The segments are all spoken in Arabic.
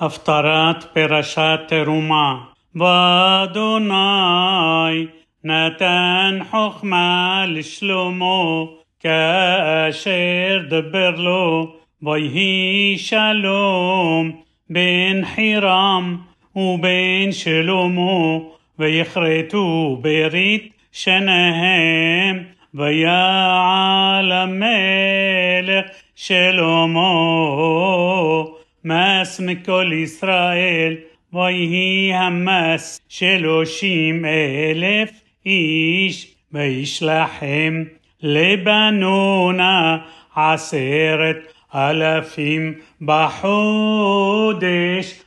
הפטרת פרשת תרומה. ואדוני נתן חוכמה לשלמה כאשר דבר לו ויהי שלום בין חירם ובין שלמה ויכרתו ברית שניהם ויעל המלך שלמה מס מכל ישראל ויהי המס שלושים אלף איש וישלחם לבנונה עשרת אלפים בחודש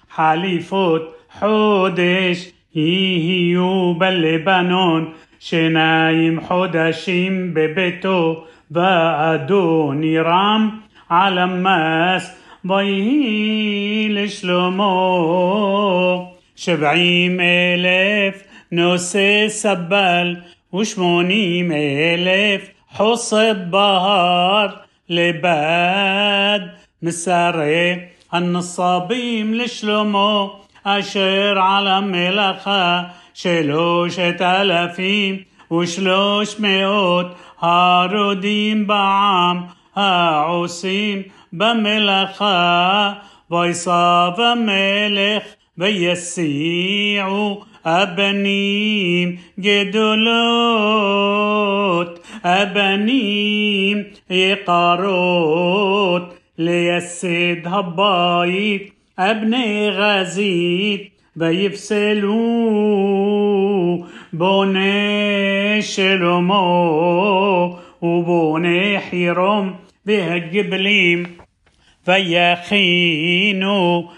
חליפות חודש יהיו בלבנון שניים חודשים בביתו ואדון ירם על המס ויהי לשלמה שבעים אלף נושא סבל ושמונים אלף حصب بهار لباد مسري النصابيم لشلمو أشر على ملخا שלושת אלפים ושלוש מאות הרודים בעם העושים במלאכה ויסב המלך ויסיעו הבנים גדולות הבנים יקרות לייסד הבית אבני גזית ויפסלו בוני שלמה ובוני חירום بها الجبليم فيخينوها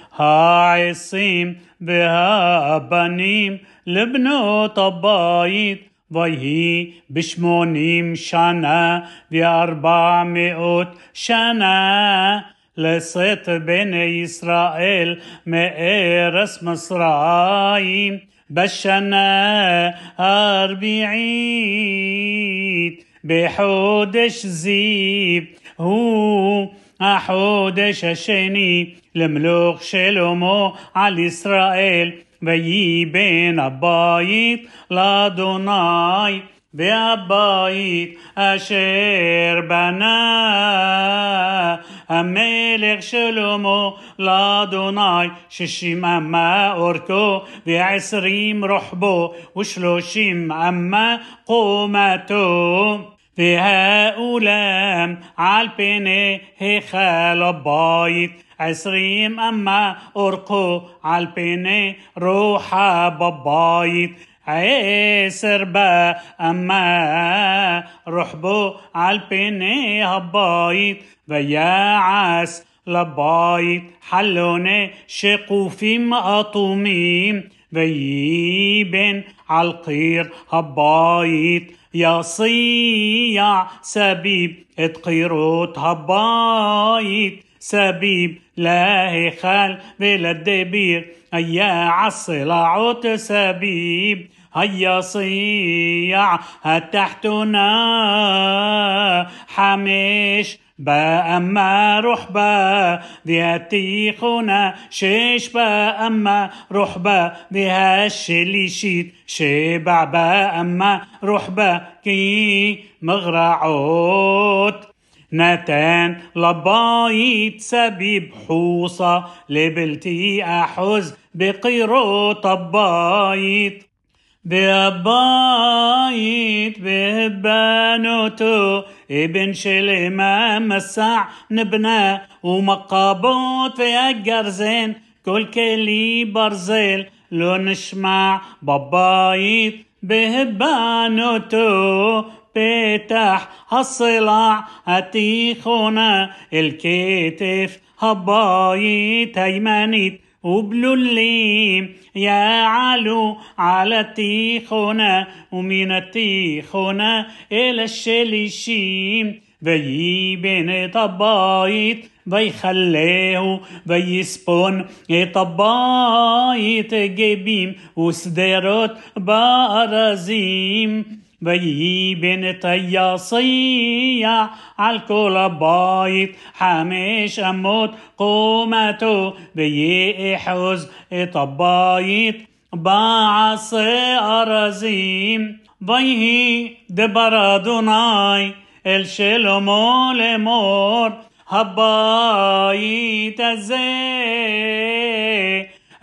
عصيم بها بنيم. لبنو طبايد ويهي بشمونيم شنا بأربعمائة شنا. لصيت بني إسرائيل مئرس مصرايم بشنا أربعيت بحودش زيب. הוא החודש השני למלוך שלמה על ישראל ויהי בן הבית לאדוני והבית אשר בנה המלך שלמה לאדוני שישים אמה אורכו ועשרים רוחבו ושלושים אמה קומתו והאולם על פני היכל הבית عشرين أما أرقو عالبيني روحا ببايت عسر با أما رحبو عالبيني هبايت وياعس لبايت حلوني شقوفيم أطوميم ويبن عالقير هبايت يصيع سبيب اتقيروت هبايت سبيب لا هيخال بلا الدبير هيا عالصلاعوت سبيب هيا صيع هتحتنا חמש באמה רחבה והתיכונה שש רחבה והשלישית שבע רחבה כי מגרעות. נתן לבית סביב חוצה לבלתי אחז בקירות הבית והבית בהבנותו אבן שלמה מסע נבנה ומקבות והגרזן כל כלי ברזל לא נשמע בבית בהבנותו פתח הצלע התיכונה אל כתף הבית הימנית ובלולים יעלו על התיכונה ومن التيخونا إلى الشليشيم ويبن طبايت ويخليه ويسبون طبايت جبيم وسدرت بارزيم. بيبن طياصية عالكل بايت حامش أموت قومته احوز إطبايت. باع أرزيم بيهي دبر دوناي الشلمو لمور هبايت الزي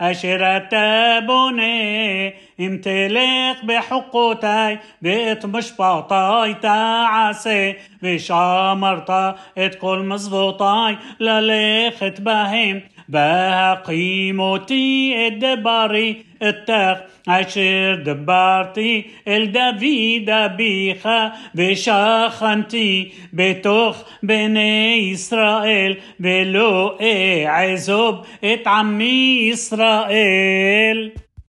أشرت بني امتلك بحقوتي بقيت مش بعطاي تعسي مش عمرتا اتقول مزبوطاي لليخ بهم بها قيموتي الدباري التخ عشر دبارتي الدفيدة بيخا. بشخنتي بتخ بني إسرائيل. بلوئي عزوب اتعمي إسرائيل.